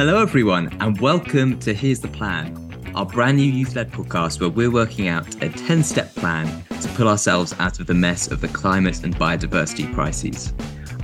Hello, everyone, and welcome to Here's the Plan, our brand new youth led podcast where we're working out a 10 step plan to pull ourselves out of the mess of the climate and biodiversity crises.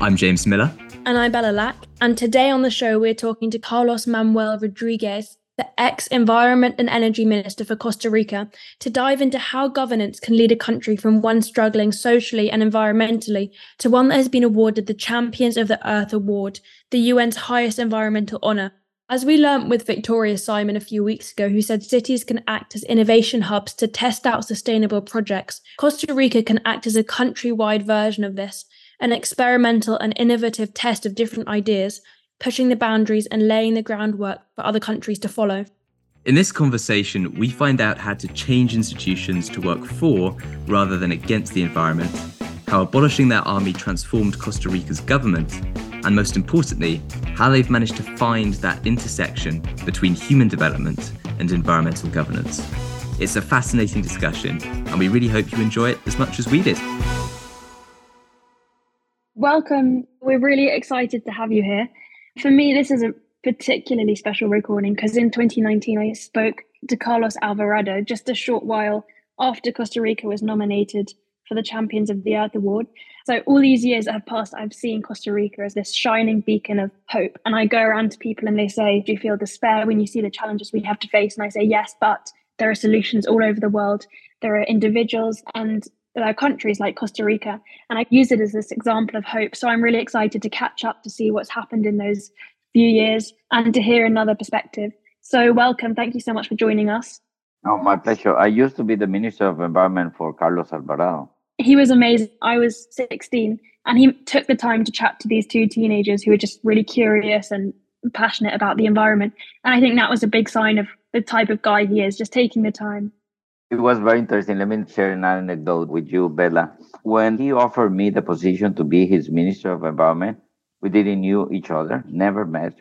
I'm James Miller. And I'm Bella Lack. And today on the show, we're talking to Carlos Manuel Rodriguez, the ex Environment and Energy Minister for Costa Rica, to dive into how governance can lead a country from one struggling socially and environmentally to one that has been awarded the Champions of the Earth Award, the UN's highest environmental honour. As we learnt with Victoria Simon a few weeks ago, who said cities can act as innovation hubs to test out sustainable projects, Costa Rica can act as a countrywide version of this, an experimental and innovative test of different ideas, pushing the boundaries and laying the groundwork for other countries to follow. In this conversation, we find out how to change institutions to work for rather than against the environment, how abolishing their army transformed Costa Rica's government, and most importantly, how they've managed to find that intersection between human development and environmental governance. It's a fascinating discussion, and we really hope you enjoy it as much as we did. Welcome. We're really excited to have you here. For me, this is a particularly special recording because in 2019 I spoke to Carlos Alvarado just a short while after Costa Rica was nominated for the Champions of the Earth Award. So all these years that have passed, I've seen Costa Rica as this shining beacon of hope. And I go around to people and they say, Do you feel despair when you see the challenges we have to face? And I say, Yes, but there are solutions all over the world. There are individuals and there are countries like Costa Rica. And I use it as this example of hope. So I'm really excited to catch up to see what's happened in those few years and to hear another perspective. So welcome. Thank you so much for joining us. Oh, my pleasure. I used to be the Minister of Environment for Carlos Alvarado. He was amazing. I was 16 and he took the time to chat to these two teenagers who were just really curious and passionate about the environment. And I think that was a big sign of the type of guy he is, just taking the time. It was very interesting. Let me share an anecdote with you, Bella. When he offered me the position to be his Minister of Environment, we didn't knew each other, never met.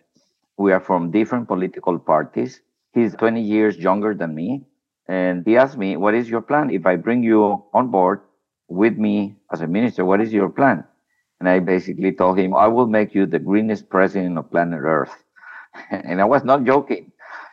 We are from different political parties. He's 20 years younger than me. And he asked me, What is your plan? If I bring you on board with me as a minister, what is your plan? And I basically told him, I will make you the greenest president of planet Earth. and I was not joking.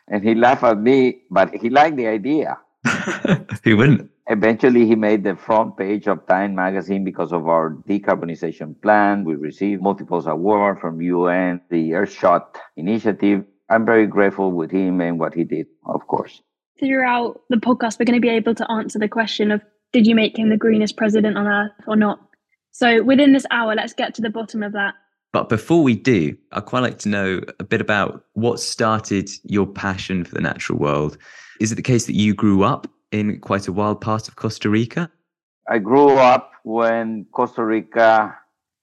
And he laughed at me, but he liked the idea. he wouldn't? Eventually, he made the front page of Time magazine because of our decarbonization plan. We received multiple awards from UN, the Earthshot initiative. I'm very grateful with him and what he did, of course. Throughout the podcast, we're going to be able to answer the question of did you make him the greenest president on earth or not? So within this hour, let's get to the bottom of that. But before we do, I'd quite like to know a bit about what started your passion for the natural world. Is it the case that you grew up in quite a wild part of Costa Rica? I grew up when Costa Rica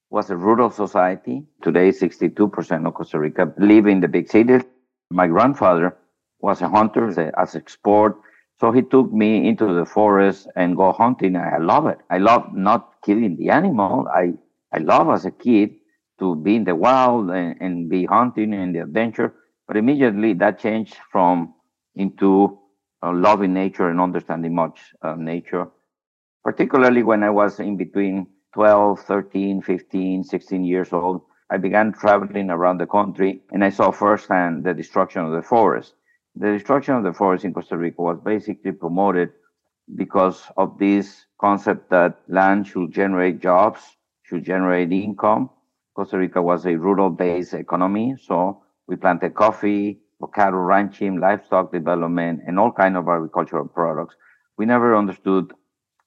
was a rural society. Today, 62% of Costa Rica live in the big cities. My grandfather was a hunter as a sport. So he took me into the forest and go hunting. I love it. I love not killing the animal. I, I love as a kid to be in the wild and, and be hunting and the adventure. But immediately that changed from into uh, loving nature and understanding much uh, nature, particularly when I was in between 12, 13, 15, 16 years old. I began traveling around the country and I saw firsthand the destruction of the forest. The destruction of the forest in Costa Rica was basically promoted because of this concept that land should generate jobs, should generate income. Costa Rica was a rural based economy, so we planted coffee, cattle ranching, livestock development, and all kind of agricultural products. We never understood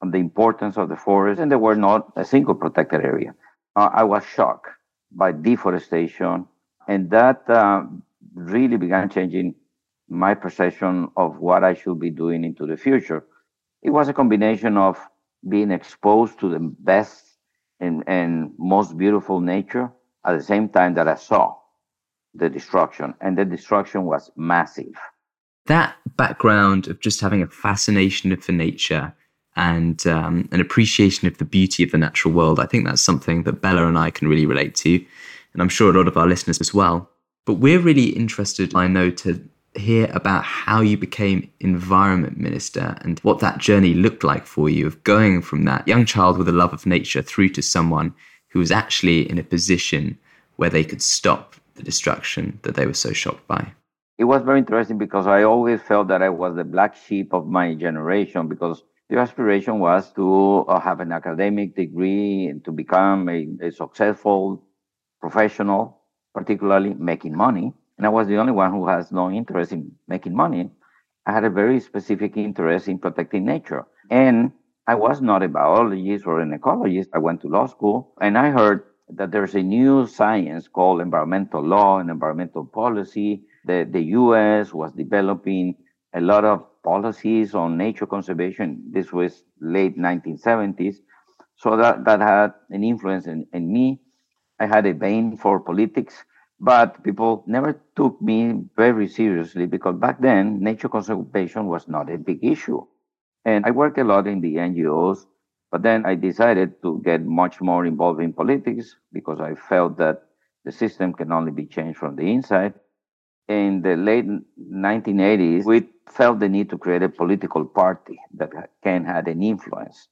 the importance of the forest, and there were not a single protected area. Uh, I was shocked by deforestation, and that uh, really began changing my perception of what I should be doing into the future. It was a combination of being exposed to the best and, and most beautiful nature at the same time that I saw the destruction, and the destruction was massive. That background of just having a fascination for nature and um, an appreciation of the beauty of the natural world, I think that's something that Bella and I can really relate to, and I'm sure a lot of our listeners as well. But we're really interested, I know, to hear about how you became environment minister and what that journey looked like for you of going from that young child with a love of nature through to someone who was actually in a position where they could stop the destruction that they were so shocked by? It was very interesting because I always felt that I was the black sheep of my generation because the aspiration was to uh, have an academic degree and to become a, a successful professional, particularly making money. And I was the only one who has no interest in making money. I had a very specific interest in protecting nature. And I was not a biologist or an ecologist. I went to law school and I heard that there's a new science called environmental law and environmental policy. The, the US was developing a lot of policies on nature conservation. This was late 1970s. So that, that had an influence in, in me. I had a vein for politics, but people never took me very seriously because back then nature conservation was not a big issue. And I worked a lot in the NGOs, but then I decided to get much more involved in politics because I felt that the system can only be changed from the inside. In the late 1980s, we felt the need to create a political party that can have an influence.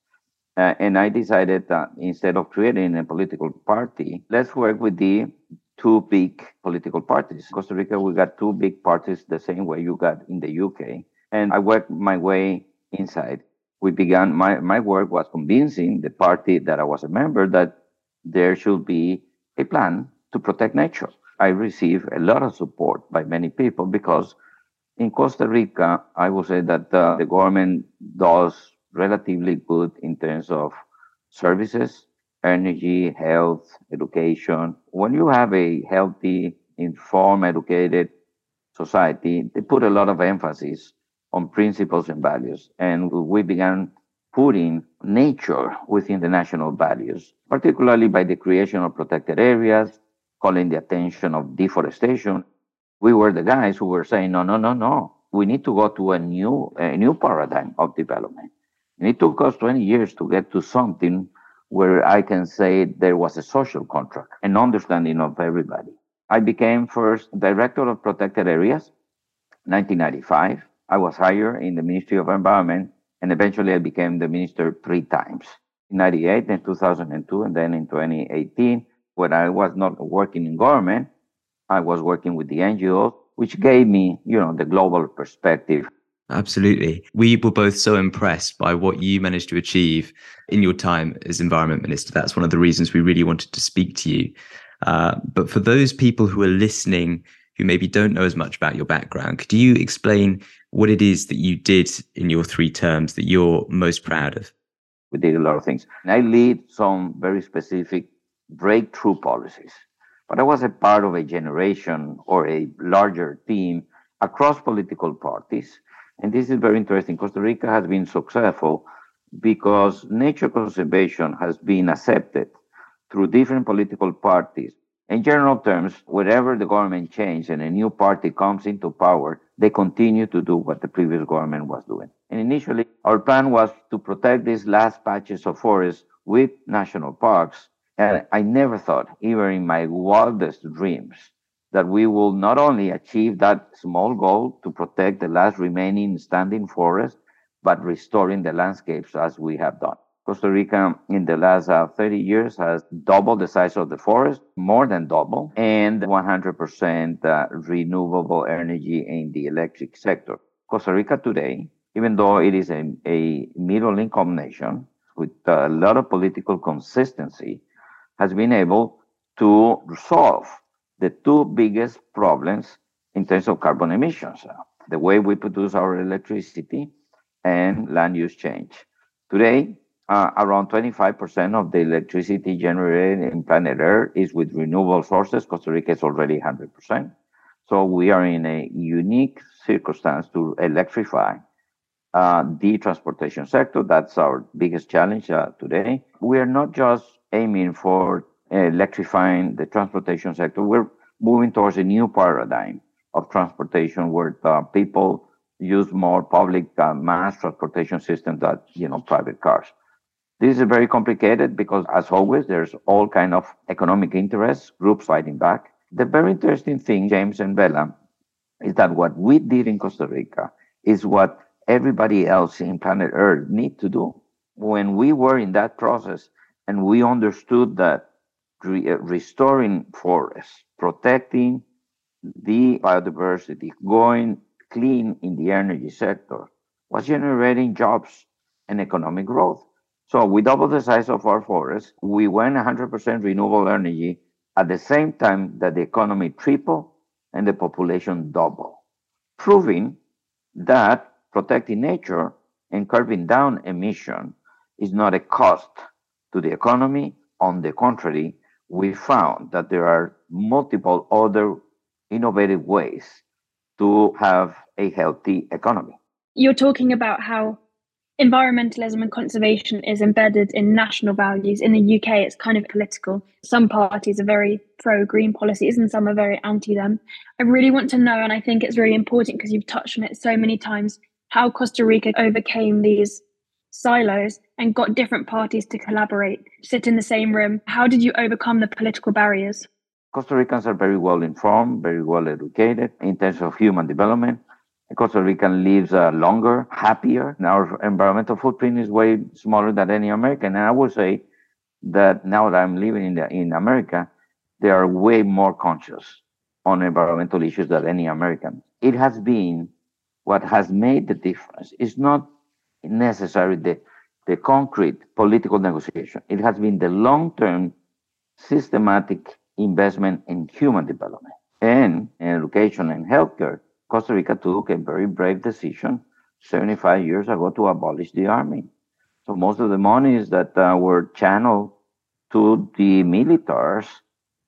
Uh, and I decided that instead of creating a political party, let's work with the two big political parties. In Costa Rica, we got two big parties the same way you got in the UK. And I worked my way inside. We began, my, my work was convincing the party that I was a member that there should be a plan to protect nature. I received a lot of support by many people because in Costa Rica, I would say that uh, the government does relatively good in terms of services, energy, health, education. When you have a healthy, informed, educated society, they put a lot of emphasis on principles and values. And we began putting nature within the national values, particularly by the creation of protected areas, calling the attention of deforestation. We were the guys who were saying, no, no, no, no. We need to go to a new, a new paradigm of development. And it took us 20 years to get to something where I can say there was a social contract, an understanding of everybody. I became first director of protected areas, 1995. I was hired in the Ministry of Environment, and eventually I became the minister three times. In 98, in 2002, and then in 2018, when I was not working in government, I was working with the NGOs, which gave me, you know, the global perspective. Absolutely. We were both so impressed by what you managed to achieve in your time as environment minister. That's one of the reasons we really wanted to speak to you. Uh, but for those people who are listening who maybe don't know as much about your background, could you explain what it is that you did in your three terms that you're most proud of? We did a lot of things. And I lead some very specific breakthrough policies. But I was a part of a generation or a larger team across political parties. And this is very interesting. Costa Rica has been successful because nature conservation has been accepted through different political parties in general terms, wherever the government changes and a new party comes into power, they continue to do what the previous government was doing. And initially, our plan was to protect these last patches of forest with national parks. And I never thought, even in my wildest dreams, that we will not only achieve that small goal to protect the last remaining standing forest, but restoring the landscapes as we have done. Costa Rica in the last uh, 30 years has doubled the size of the forest, more than double, and 100% uh, renewable energy in the electric sector. Costa Rica today, even though it is a, a middle income nation with a lot of political consistency, has been able to solve the two biggest problems in terms of carbon emissions uh, the way we produce our electricity and land use change. Today, uh, around 25% of the electricity generated in planet Earth is with renewable sources. Costa Rica is already 100%. So we are in a unique circumstance to electrify uh, the transportation sector. That's our biggest challenge uh, today. We are not just aiming for electrifying the transportation sector. We're moving towards a new paradigm of transportation where uh, people use more public uh, mass transportation systems than you know private cars. This is very complicated because, as always, there's all kind of economic interests, groups fighting back. The very interesting thing, James and Bella, is that what we did in Costa Rica is what everybody else in planet Earth need to do. When we were in that process and we understood that uh, restoring forests, protecting the biodiversity, going clean in the energy sector was generating jobs and economic growth. So we doubled the size of our forests. We went 100% renewable energy at the same time that the economy tripled and the population doubled, proving that protecting nature and curbing down emission is not a cost to the economy. On the contrary, we found that there are multiple other innovative ways to have a healthy economy. You're talking about how environmentalism and conservation is embedded in national values. In the UK, it's kind of political. Some parties are very pro green policies and some are very anti them. I really want to know, and I think it's really important because you've touched on it so many times, how Costa Rica overcame these silos and got different parties to collaborate, sit in the same room. How did you overcome the political barriers? Costa Ricans are very well informed, very well educated in terms of human development. Costa Rican lives uh, longer, happier. And our environmental footprint is way smaller than any American. And I would say that now that I'm living in, the, in America, they are way more conscious on environmental issues than any American. It has been what has made the difference. It's not necessarily the, the concrete political negotiation. It has been the long-term systematic investment in human development and in education and healthcare Costa Rica took a very brave decision 75 years ago to abolish the army. So most of the monies that uh, were channeled to the militaries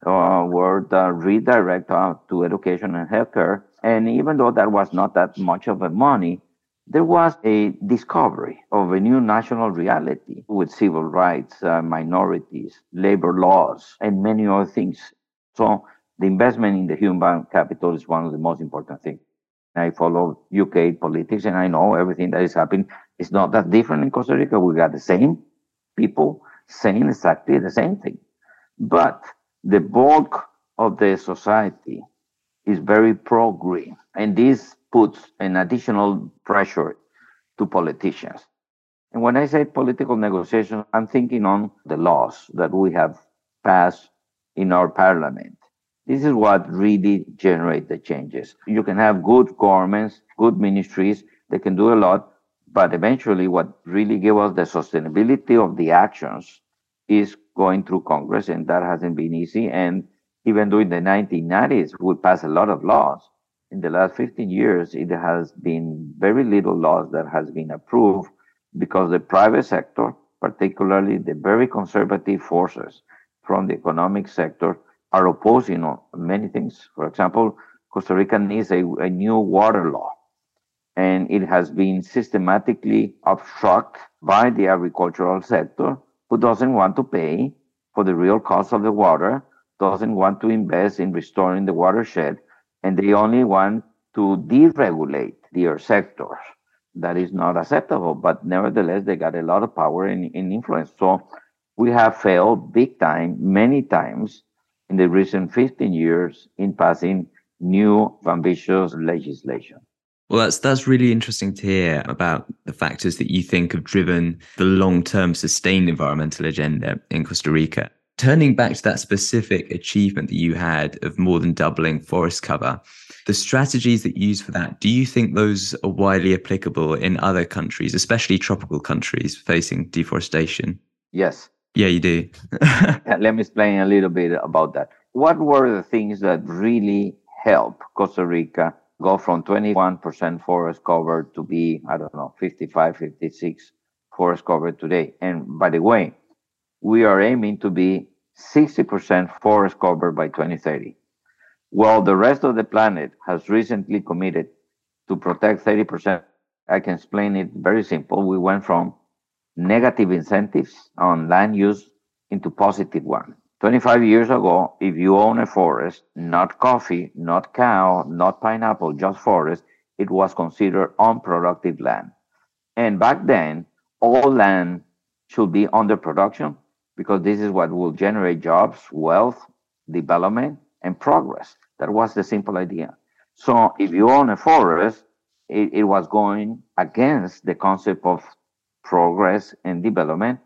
uh, were uh, redirected to education and healthcare. And even though that was not that much of a money, there was a discovery of a new national reality with civil rights, uh, minorities, labor laws, and many other things. So the investment in the human capital is one of the most important things. I follow UK politics and I know everything that is happening. It's not that different in Costa Rica. We got the same people saying exactly the same thing. But the bulk of the society is very pro green. And this puts an additional pressure to politicians. And when I say political negotiation, I'm thinking on the laws that we have passed in our parliament this is what really generates the changes. You can have good governments, good ministries, they can do a lot, but eventually what really gives us the sustainability of the actions is going through Congress, and that hasn't been easy. And even during the 1990s we passed a lot of laws, in the last 15 years it has been very little laws that has been approved because the private sector, particularly the very conservative forces from the economic sector, are opposing many things. For example, Costa Rica needs a, a new water law, and it has been systematically obstructed by the agricultural sector, who doesn't want to pay for the real cost of the water, doesn't want to invest in restoring the watershed, and they only want to deregulate their sectors. That is not acceptable, but nevertheless, they got a lot of power and, influence. So we have failed big time, many times, in the recent 15 years in passing new ambitious legislation. Well, that's that's really interesting to hear about the factors that you think have driven the long-term sustained environmental agenda in Costa Rica. Turning back to that specific achievement that you had of more than doubling forest cover, the strategies that you use for that, do you think those are widely applicable in other countries, especially tropical countries facing deforestation? Yes, yeah, you do. Let me explain a little bit about that. What were the things that really helped Costa Rica go from 21% forest cover to be, I don't know, 55, 56 forest cover today? And by the way, we are aiming to be 60% forest covered by 2030. While the rest of the planet has recently committed to protect 30%, I can explain it very simple. We went from negative incentives on land use into positive one. 25 years ago, if you own a forest, not coffee, not cow, not pineapple, just forest, it was considered unproductive land. And back then, all land should be under production because this is what will generate jobs, wealth, development, and progress. That was the simple idea. So if you own a forest, it, it was going against the concept of progress and development,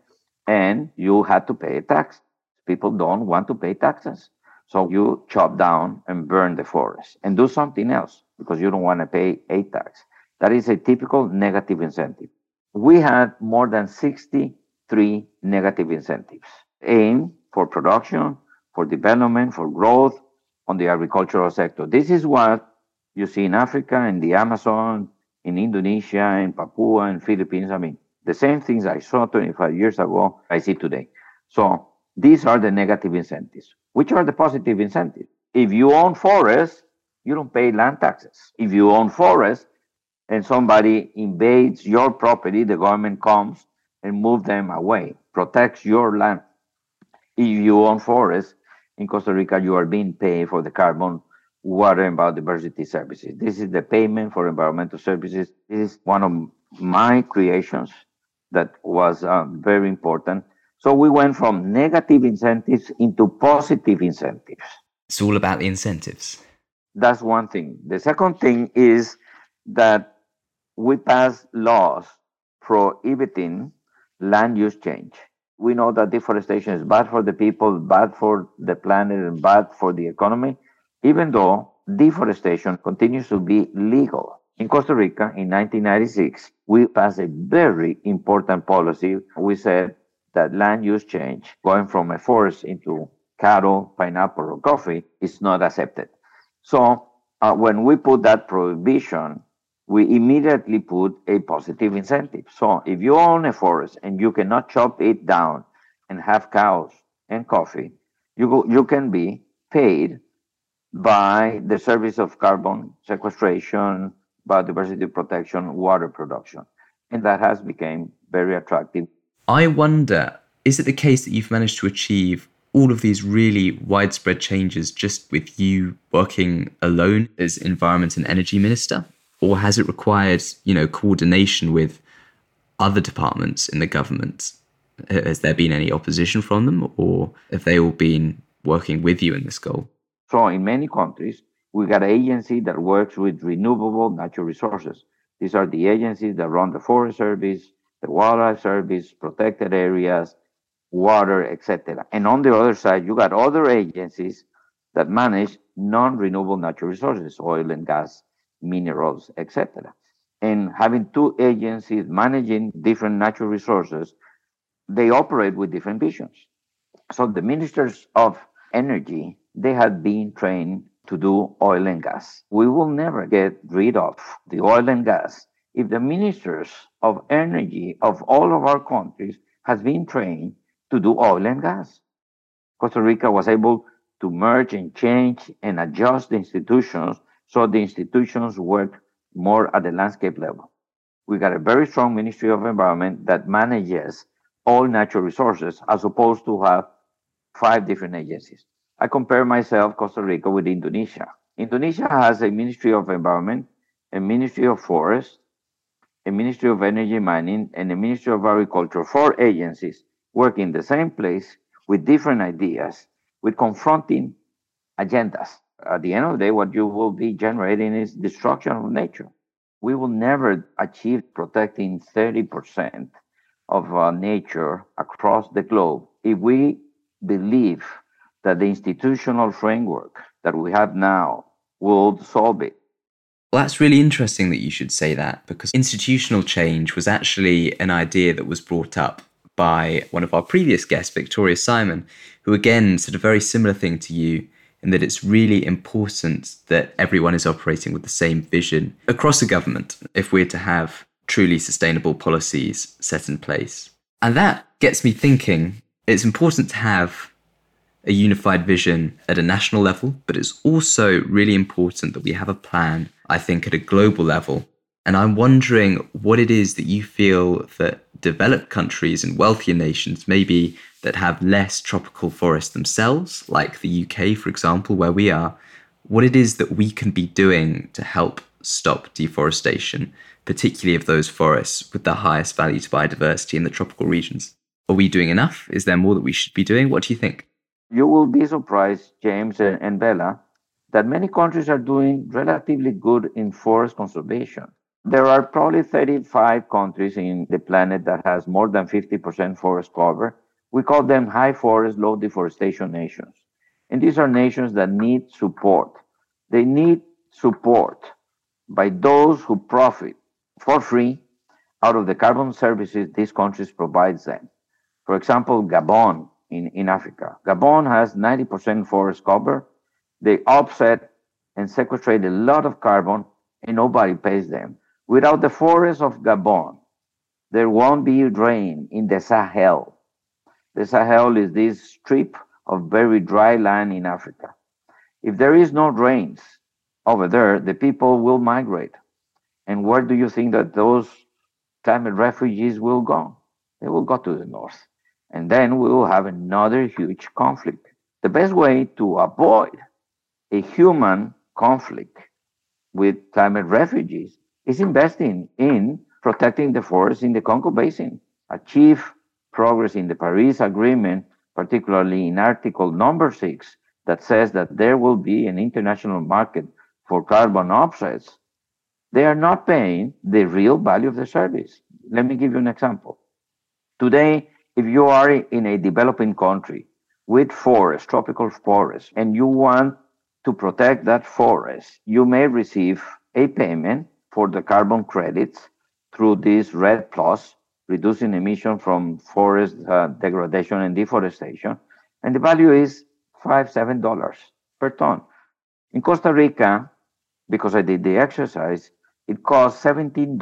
and you had to pay a tax. People don't want to pay taxes. So you chop down and burn the forest and do something else because you don't want to pay a tax. That is a typical negative incentive. We had more than 63 negative incentives aim for production, for development, for growth on the agricultural sector. This is what you see in Africa, in the Amazon, in Indonesia, in Papua, and Philippines. I mean, the same things I saw 25 years ago, I see today. So these are the negative incentives. Which are the positive incentives? If you own forests, you don't pay land taxes. If you own forests and somebody invades your property, the government comes and move them away, protects your land. If you own forests in Costa Rica, you are being paid for the carbon, water, and biodiversity services. This is the payment for environmental services. This is one of my creations that was uh, very important. So we went from negative incentives into positive incentives. It's all about the incentives. That's one thing. The second thing is that we passed laws prohibiting land use change. We know that deforestation is bad for the people, bad for the planet, and bad for the economy, even though deforestation continues to be legal. In Costa Rica in 1996, we passed a very important policy. We said that land use change, going from a forest into cattle, pineapple, or coffee, is not accepted. So uh, when we put that prohibition, we immediately put a positive incentive. So if you own a forest and you cannot chop it down and have cows and coffee, you, go, you can be paid by the service of carbon sequestration, biodiversity protection, water production. And that has become very attractive. I wonder, is it the case that you've managed to achieve all of these really widespread changes just with you working alone as environment and energy minister? Or has it required, you know, coordination with other departments in the government? Has there been any opposition from them or have they all been working with you in this goal? So in many countries, we got an agency that works with renewable natural resources. These are the agencies that run the Forest Service, the Wildlife Service, protected areas, water, etc. And on the other side, you got other agencies that manage non-renewable natural resources, oil and gas, minerals, etc. And having two agencies managing different natural resources, they operate with different visions. So the ministers of energy, they had been trained to do oil and gas. We will never get rid of the oil and gas if the ministers of energy of all of our countries has been trained to do oil and gas. Costa Rica was able to merge and change and adjust the institutions so the institutions work more at the landscape level. We got a very strong Ministry of Environment that manages all natural resources as opposed to have five different agencies. I compare myself, Costa Rica, with Indonesia. Indonesia has a Ministry of Environment, a Ministry of Forest, a Ministry of Energy Mining, and a Ministry of Agriculture, four agencies working in the same place with different ideas, with confronting agendas. At the end of the day, what you will be generating is destruction of nature. We will never achieve protecting 30% of uh, nature across the globe if we believe that the institutional framework that we have now will solve it. Well, that's really interesting that you should say that because institutional change was actually an idea that was brought up by one of our previous guests, Victoria Simon, who again said a very similar thing to you in that it's really important that everyone is operating with the same vision across the government if we're to have truly sustainable policies set in place. And that gets me thinking it's important to have a unified vision at a national level, but it's also really important that we have a plan, I think, at a global level. And I'm wondering what it is that you feel that developed countries and wealthier nations, maybe that have less tropical forests themselves, like the UK, for example, where we are, what it is that we can be doing to help stop deforestation, particularly of those forests with the highest value to biodiversity in the tropical regions. Are we doing enough? Is there more that we should be doing? What do you think? You will be surprised, James and, Bella, that many countries are doing relatively good in forest conservation. There are probably 35 countries in the planet that has more than 50% forest cover. We call them high forest, low deforestation nations. And these are nations that need support. They need support by those who profit for free out of the carbon services these countries provide them. For example, Gabon in, in Africa. Gabon has 90% forest cover. They offset and sequestrate a lot of carbon and nobody pays them. Without the forests of Gabon, there won't be rain in the Sahel. The Sahel is this strip of very dry land in Africa. If there is no rains over there, the people will migrate. And where do you think that those climate refugees will go? They will go to the north. And then we will have another huge conflict. The best way to avoid a human conflict with climate refugees is investing in protecting the forests in the Congo Basin, achieve progress in the Paris Agreement, particularly in Article number six, that says that there will be an international market for carbon offsets. They are not paying the real value of the service. Let me give you an example. Today, if you are in a developing country with forests, tropical forests, and you want to protect that forest, you may receive a payment for the carbon credits through this REDD+, reducing emission from forest uh, degradation and deforestation. And the value is five, seven dollars per ton. In Costa Rica, because I did the exercise, it costs $17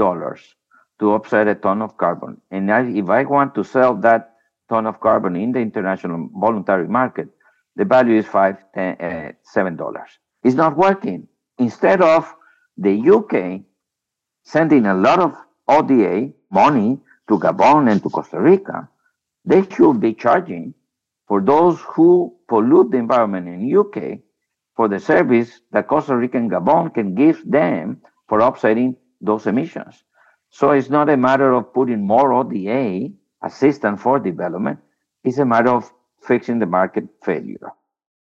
to offset a ton of carbon. And I, if I want to sell that ton of carbon in the international voluntary market, the value is five, ten, uh, seven dollars. It's not working. Instead of the UK sending a lot of ODA money to Gabon and to Costa Rica, they should be charging for those who pollute the environment in UK for the service that Costa Rica and Gabon can give them for offsetting those emissions. So it's not a matter of putting more ODA assistance for development. It's a matter of fixing the market failure.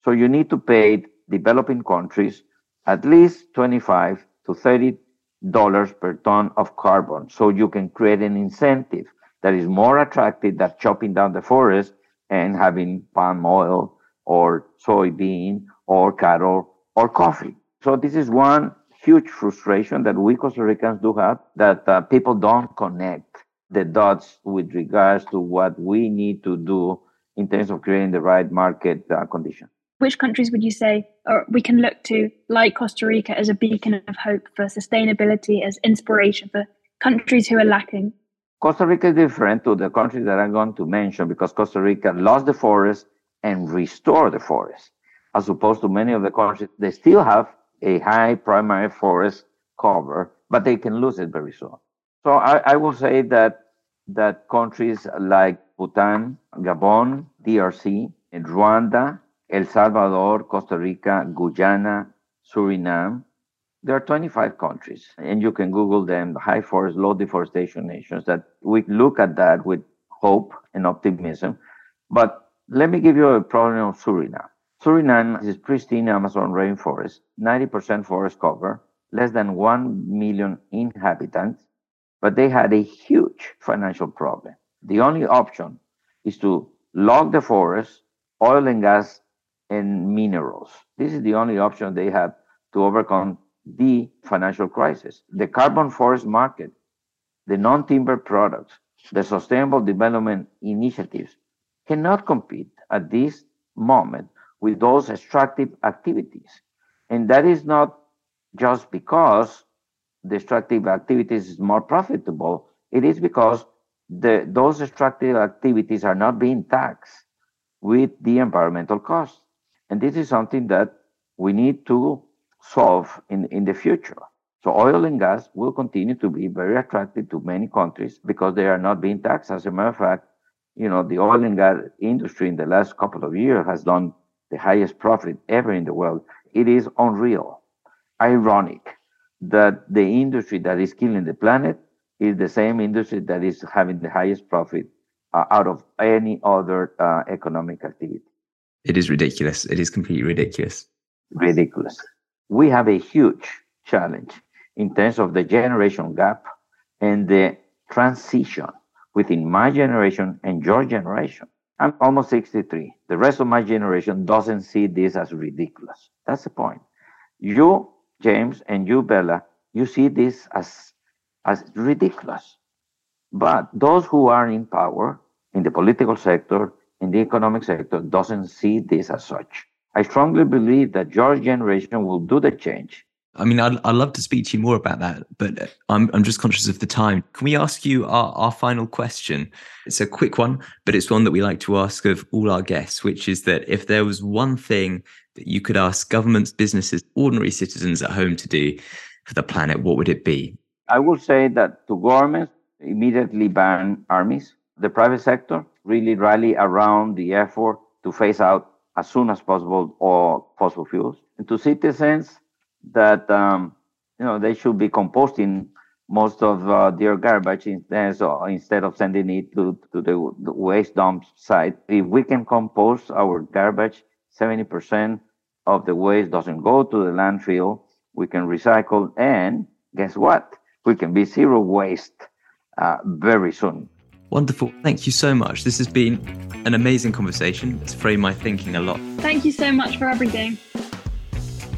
So you need to pay developing countries at least 25 to 30 dollars per ton of carbon. So you can create an incentive that is more attractive than chopping down the forest and having palm oil or soybean or cattle or coffee. So this is one huge frustration that we Costa Ricans do have that uh, people don't connect the dots with regards to what we need to do in terms of creating the right market uh, condition which countries would you say or we can look to, like Costa Rica, as a beacon of hope for sustainability, as inspiration for countries who are lacking? Costa Rica is different to the countries that I'm going to mention because Costa Rica lost the forest and restored the forest, as opposed to many of the countries, they still have a high primary forest cover, but they can lose it very soon. So I, I will say that that countries like Bhutan, Gabon, DRC, and Rwanda, El Salvador, Costa Rica, Guyana, Suriname. There are 25 countries, and you can Google them, high forest, low deforestation nations, that we look at that with hope and optimism. But let me give you a problem of Suriname. Suriname is pristine Amazon rainforest, 90% forest cover, less than 1 million inhabitants, but they had a huge financial problem. The only option is to log the forest, oil and gas and minerals. This is the only option they have to overcome the financial crisis. The carbon forest market, the non timber products, the sustainable development initiatives cannot compete at this moment with those extractive activities. And that is not just because the extractive activities is more profitable, it is because the, those extractive activities are not being taxed with the environmental costs. And this is something that we need to solve in, in the future. So oil and gas will continue to be very attractive to many countries because they are not being taxed. As a matter of fact, you know, the oil and gas industry in the last couple of years has done the highest profit ever in the world. It is unreal, ironic that the industry that is killing the planet is the same industry that is having the highest profit uh, out of any other uh, economic activity. It is ridiculous. It is completely ridiculous. Ridiculous. We have a huge challenge in terms of the generation gap and the transition within my generation and your generation. I'm almost 63. The rest of my generation doesn't see this as ridiculous. That's the point. You, James, and you, Bella, you see this as, as ridiculous. But those who are in power, in the political sector, in the economic sector, doesn't see this as such. I strongly believe that your generation will do the change I mean, I'd, I'd love to speak to you more about that, but I'm, I'm just conscious of the time. Can we ask you our, our final question? It's a quick one, but it's one that we like to ask of all our guests, which is that if there was one thing that you could ask governments, businesses, ordinary citizens at home to do for the planet, what would it be? I would say that to governments, immediately ban armies. The private sector really rally around the effort to phase out as soon as possible all fossil fuels. And to citizens, that um, you know they should be composting most of uh, their garbage instead, so instead of sending it to, to the, the waste dump site. If we can compost our garbage, 70% of the waste doesn't go to the landfill. We can recycle, and guess what? We can be zero waste uh, very soon. Wonderful. Thank you so much. This has been an amazing conversation. It's framed my thinking a lot. Thank you so much for everything.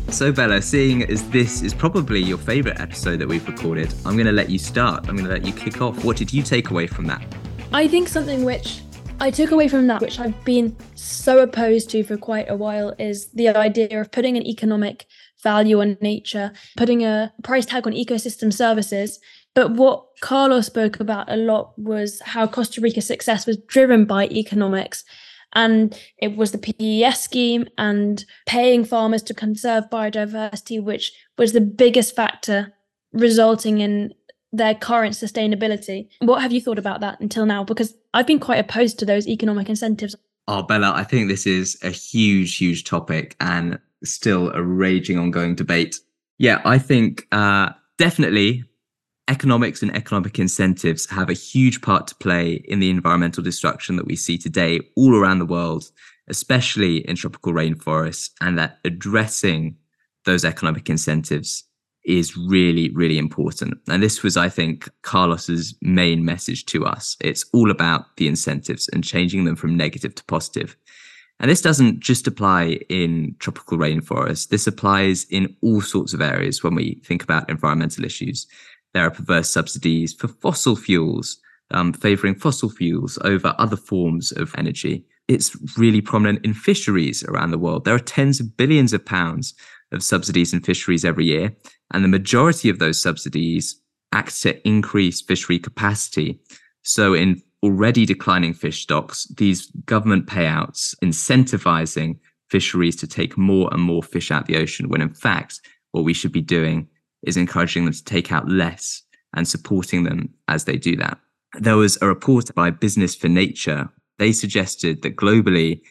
So, Bella, seeing as this is probably your favourite episode that we've recorded, I'm going to let you start. I'm going to let you kick off. What did you take away from that? I think something which I took away from that, which I've been so opposed to for quite a while, is the idea of putting an economic value on nature, putting a price tag on ecosystem services. But what Carlos spoke about a lot was how Costa Rica's success was driven by economics and it was the PES scheme and paying farmers to conserve biodiversity, which was the biggest factor resulting in their current sustainability. What have you thought about that until now? Because I've been quite opposed to those economic incentives. Oh, Bella, I think this is a huge, huge topic and still a raging ongoing debate. Yeah, I think uh, definitely economics and economic incentives have a huge part to play in the environmental destruction that we see today all around the world, especially in tropical rainforests, and that addressing those economic incentives is really, really important. And this was, I think, Carlos's main message to us. It's all about the incentives and changing them from negative to positive. And this doesn't just apply in tropical rainforests. This applies in all sorts of areas when we think about environmental issues there are perverse subsidies for fossil fuels, um, favoring fossil fuels over other forms of energy. It's really prominent in fisheries around the world. There are tens of billions of pounds of subsidies in fisheries every year, and the majority of those subsidies act to increase fishery capacity. So, in already declining fish stocks, these government payouts incentivizing fisheries to take more and more fish out the ocean, when in fact, what we should be doing is encouraging them to take out less and supporting them as they do that. There was a report by Business for Nature. They suggested that globally,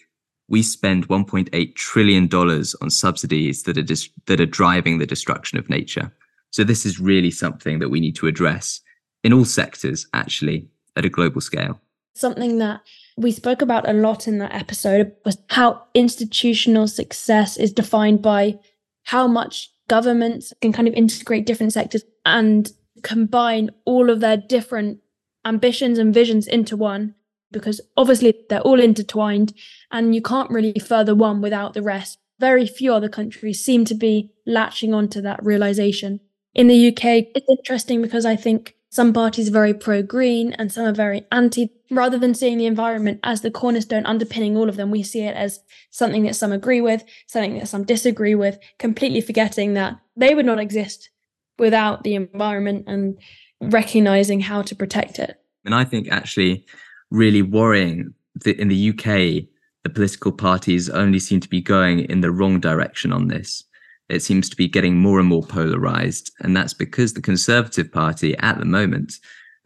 we spend 1.8 trillion dollars on subsidies that are dis- that are driving the destruction of nature. So this is really something that we need to address in all sectors, actually, at a global scale. Something that we spoke about a lot in that episode was how institutional success is defined by how much governments can kind of integrate different sectors and combine all of their different ambitions and visions into one because obviously they're all intertwined and you can't really further one without the rest. Very few other countries seem to be latching onto that realization. In the UK, it's interesting because I think some parties are very pro green and some are very anti. Rather than seeing the environment as the cornerstone underpinning all of them, we see it as something that some agree with, something that some disagree with, completely forgetting that they would not exist without the environment and recognizing how to protect it. And I think actually really worrying that in the UK, the political parties only seem to be going in the wrong direction on this it seems to be getting more and more polarized. And that's because the Conservative Party at the moment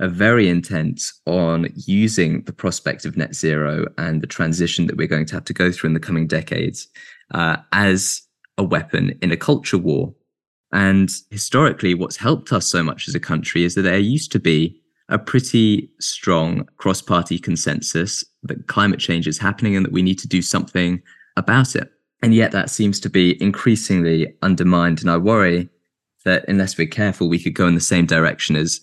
are very intent on using the prospect of net zero and the transition that we're going to have to go through in the coming decades uh, as a weapon in a culture war. And historically, what's helped us so much as a country is that there used to be a pretty strong cross party consensus that climate change is happening and that we need to do something about it. And yet that seems to be increasingly undermined. And I worry that unless we're careful, we could go in the same direction as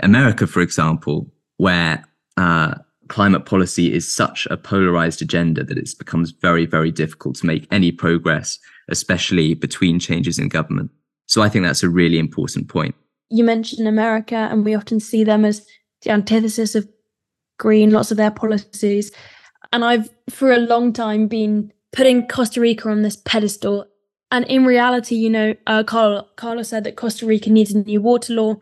America, for example, where uh, climate policy is such a polarized agenda that it becomes very, very difficult to make any progress, especially between changes in government. So I think that's a really important point. You mentioned America, and we often see them as the antithesis of green, lots of their policies. And I've, for a long time, been putting Costa Rica on this pedestal. And in reality, you know, uh, Carl, Carlos said that Costa Rica needs a new water law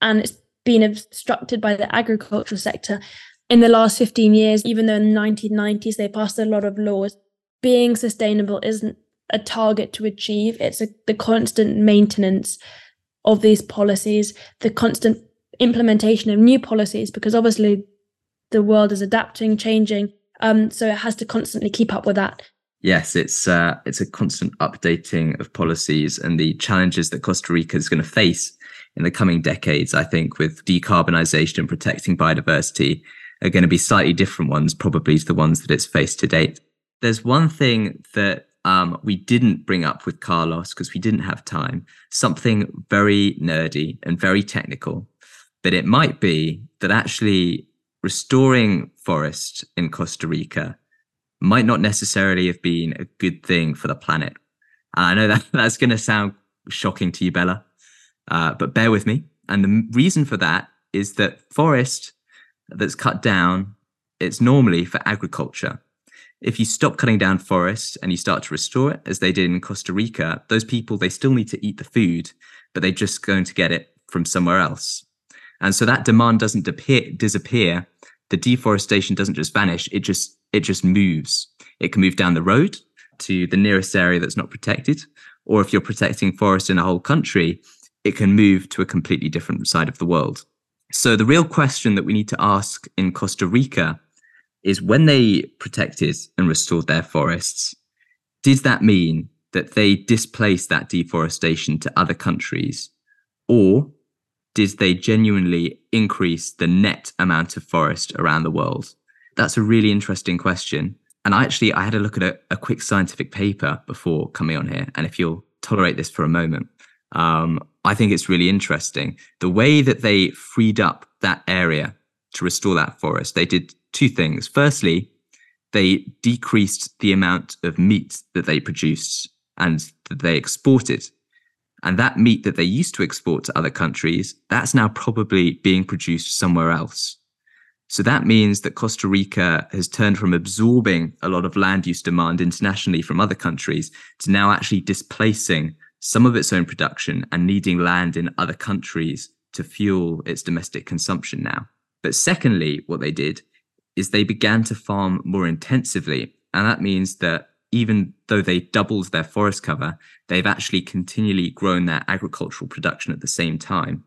and it's been obstructed by the agricultural sector. In the last 15 years, even though in the 1990s they passed a lot of laws, being sustainable isn't a target to achieve. It's a, the constant maintenance of these policies, the constant implementation of new policies, because obviously the world is adapting, changing. Um, so it has to constantly keep up with that. Yes, it's uh, it's a constant updating of policies and the challenges that Costa Rica is going to face in the coming decades. I think with decarbonisation and protecting biodiversity are going to be slightly different ones, probably to the ones that it's faced to date. There's one thing that um, we didn't bring up with Carlos because we didn't have time. Something very nerdy and very technical. But it might be that actually restoring forest in Costa Rica might not necessarily have been a good thing for the planet. And I know that that's going to sound shocking to you, Bella, uh, but bear with me. And the reason for that is that forest that's cut down, it's normally for agriculture. If you stop cutting down forests and you start to restore it, as they did in Costa Rica, those people, they still need to eat the food, but they're just going to get it from somewhere else. And so that demand doesn't disappear. The deforestation doesn't just vanish. It just, it just moves. It can move down the road to the nearest area that's not protected. Or if you're protecting forest in a whole country, it can move to a completely different side of the world. So the real question that we need to ask in Costa Rica is when they protected and restored their forests, did that mean that they displaced that deforestation to other countries? Or did they genuinely increase the net amount of forest around the world? That's a really interesting question. And I actually I had a look at a, a quick scientific paper before coming on here. And if you'll tolerate this for a moment, um, I think it's really interesting. The way that they freed up that area to restore that forest, they did two things. Firstly, they decreased the amount of meat that they produced and that they exported. And that meat that they used to export to other countries, that's now probably being produced somewhere else. So that means that Costa Rica has turned from absorbing a lot of land use demand internationally from other countries to now actually displacing some of its own production and needing land in other countries to fuel its domestic consumption now. But secondly, what they did is they began to farm more intensively. And that means that even though they doubled their forest cover, they've actually continually grown their agricultural production at the same time.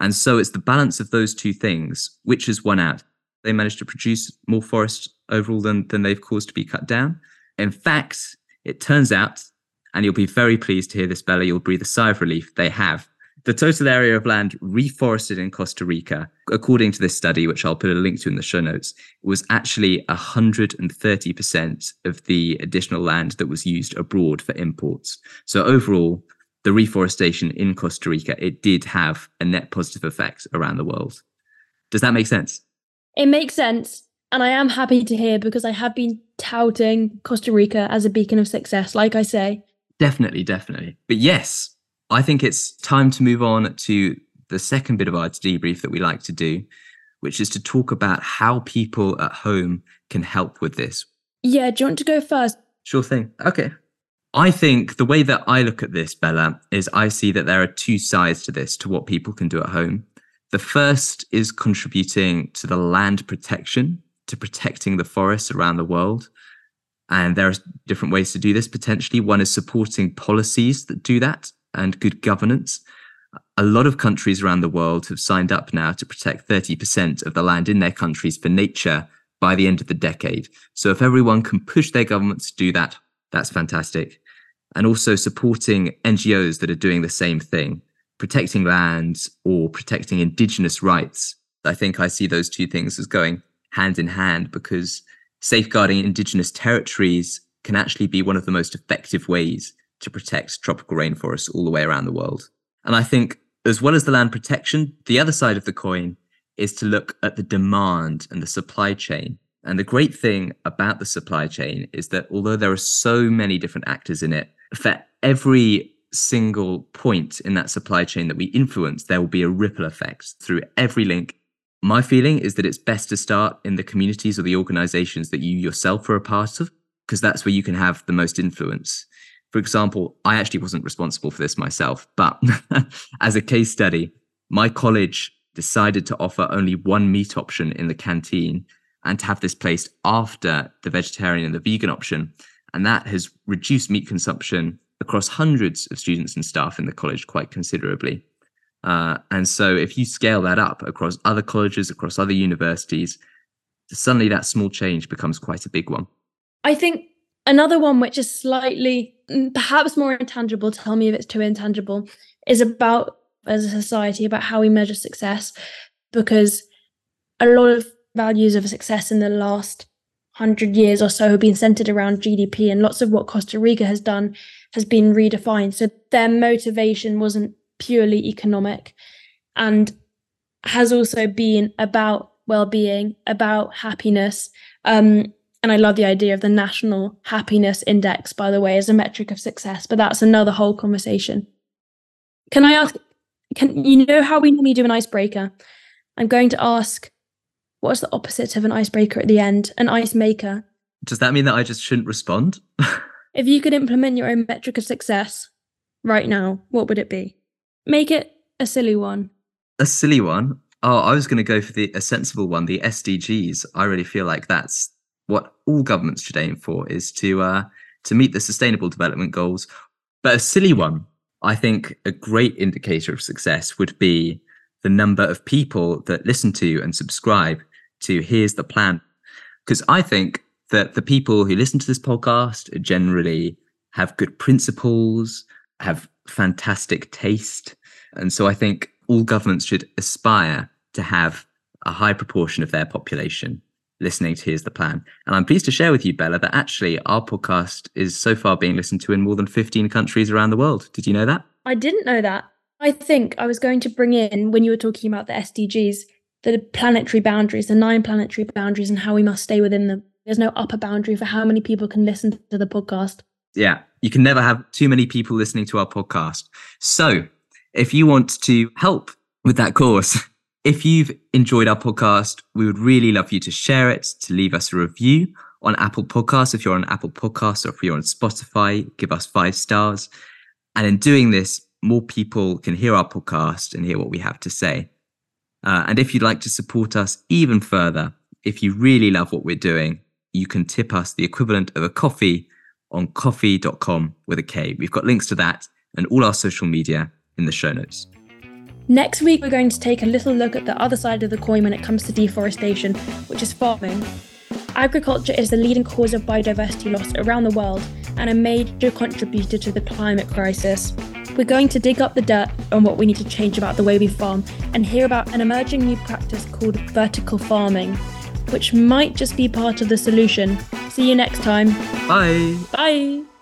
And so it's the balance of those two things which has won out. They managed to produce more forest overall than, than they've caused to be cut down. In fact, it turns out and you'll be very pleased to hear this, Bella. You'll breathe a sigh of relief. They have. The total area of land reforested in Costa Rica, according to this study, which I'll put a link to in the show notes, was actually 130% of the additional land that was used abroad for imports. So overall, the reforestation in Costa Rica, it did have a net positive effect around the world. Does that make sense? It makes sense. And I am happy to hear because I have been touting Costa Rica as a beacon of success, like I say. Definitely, definitely. But yes, I think it's time to move on to the second bit of our debrief that we like to do, which is to talk about how people at home can help with this. Yeah, do you want to go first? Sure thing. Okay. I think the way that I look at this, Bella, is I see that there are two sides to this, to what people can do at home. The first is contributing to the land protection, to protecting the forests around the world. And there are different ways to do this potentially. One is supporting policies that do that and good governance. A lot of countries around the world have signed up now to protect 30% of the land in their countries for nature by the end of the decade. So if everyone can push their governments to do that, that's fantastic. And also supporting NGOs that are doing the same thing, protecting lands or protecting indigenous rights. I think I see those two things as going hand in hand because safeguarding indigenous territories can actually be one of the most effective ways to protect tropical rainforests all the way around the world. And I think, as well as the land protection, the other side of the coin is to look at the demand and the supply chain. And the great thing about the supply chain is that although there are so many different actors in it, for every single point in that supply chain that we influence, there will be a ripple effect through every link. My feeling is that it's best to start in the communities or the organizations that you yourself are a part of, because that's where you can have the most influence. For example, I actually wasn't responsible for this myself, but as a case study, my college decided to offer only one meat option in the canteen and to have this placed after the vegetarian and the vegan option. And that has reduced meat consumption across hundreds of students and staff in the college quite considerably. Uh, and so if you scale that up across other colleges, across other universities, suddenly that small change becomes quite a big one. I think another one which is slightly mm, perhaps more intangible, tell me if it's too intangible, is about as a society about how we measure success because a lot of values of success in the last 100 years or so have been centered around GDP and lots of what Costa Rica has done has been redefined so their motivation wasn't purely economic and has also been about well-being about happiness um, and I love the idea of the national happiness index by the way as a metric of success but that's another whole conversation can I ask can you know how we normally do an icebreaker? I'm going to ask what's the opposite of an icebreaker at the end? An ice maker. Does that mean that I just shouldn't respond? if you could implement your own metric of success right now, what would it be? Make it a silly one. A silly one? Oh, I was going to go for the a sensible one, the SDGs. I really feel like that's what all governments should aim for is to uh, to meet the sustainable development goals. But a silly one I think a great indicator of success would be the number of people that listen to and subscribe to Here's the Plan. Because I think that the people who listen to this podcast generally have good principles, have fantastic taste. And so I think all governments should aspire to have a high proportion of their population listening to Here's the Plan. And I'm pleased to share with you, Bella, that actually our podcast is so far being listened to in more than 15 countries around the world. Did you know that? I didn't know that. I think I was going to bring in, when you were talking about the SDGs, the planetary boundaries, the nine planetary boundaries, and how we must stay within them. There's no upper boundary for how many people can listen to the podcast. Yeah, you can never have too many people listening to our podcast. So, if you want to help with that course, If you've enjoyed our podcast, we would really love you to share it, to leave us a review on Apple Podcasts. If you're on Apple Podcasts or if you're on Spotify, give us five stars. And in doing this, more people can hear our podcast and hear what we have to say. Uh, and if you'd like to support us even further, if you really love what we're doing, you can tip us the equivalent of a coffee on ko-fi.com with a K. We've got links to that and all our social media in the show notes. Next week, we're going to take a little look at the other side of the coin when it comes to deforestation, which is farming. Agriculture is the leading cause of biodiversity loss around the world and a major contributor to the climate crisis. We're going to dig up the dirt on what we need to change about the way we farm and hear about an emerging new practice called vertical farming, which might just be part of the solution. See you next time. Bye. Bye.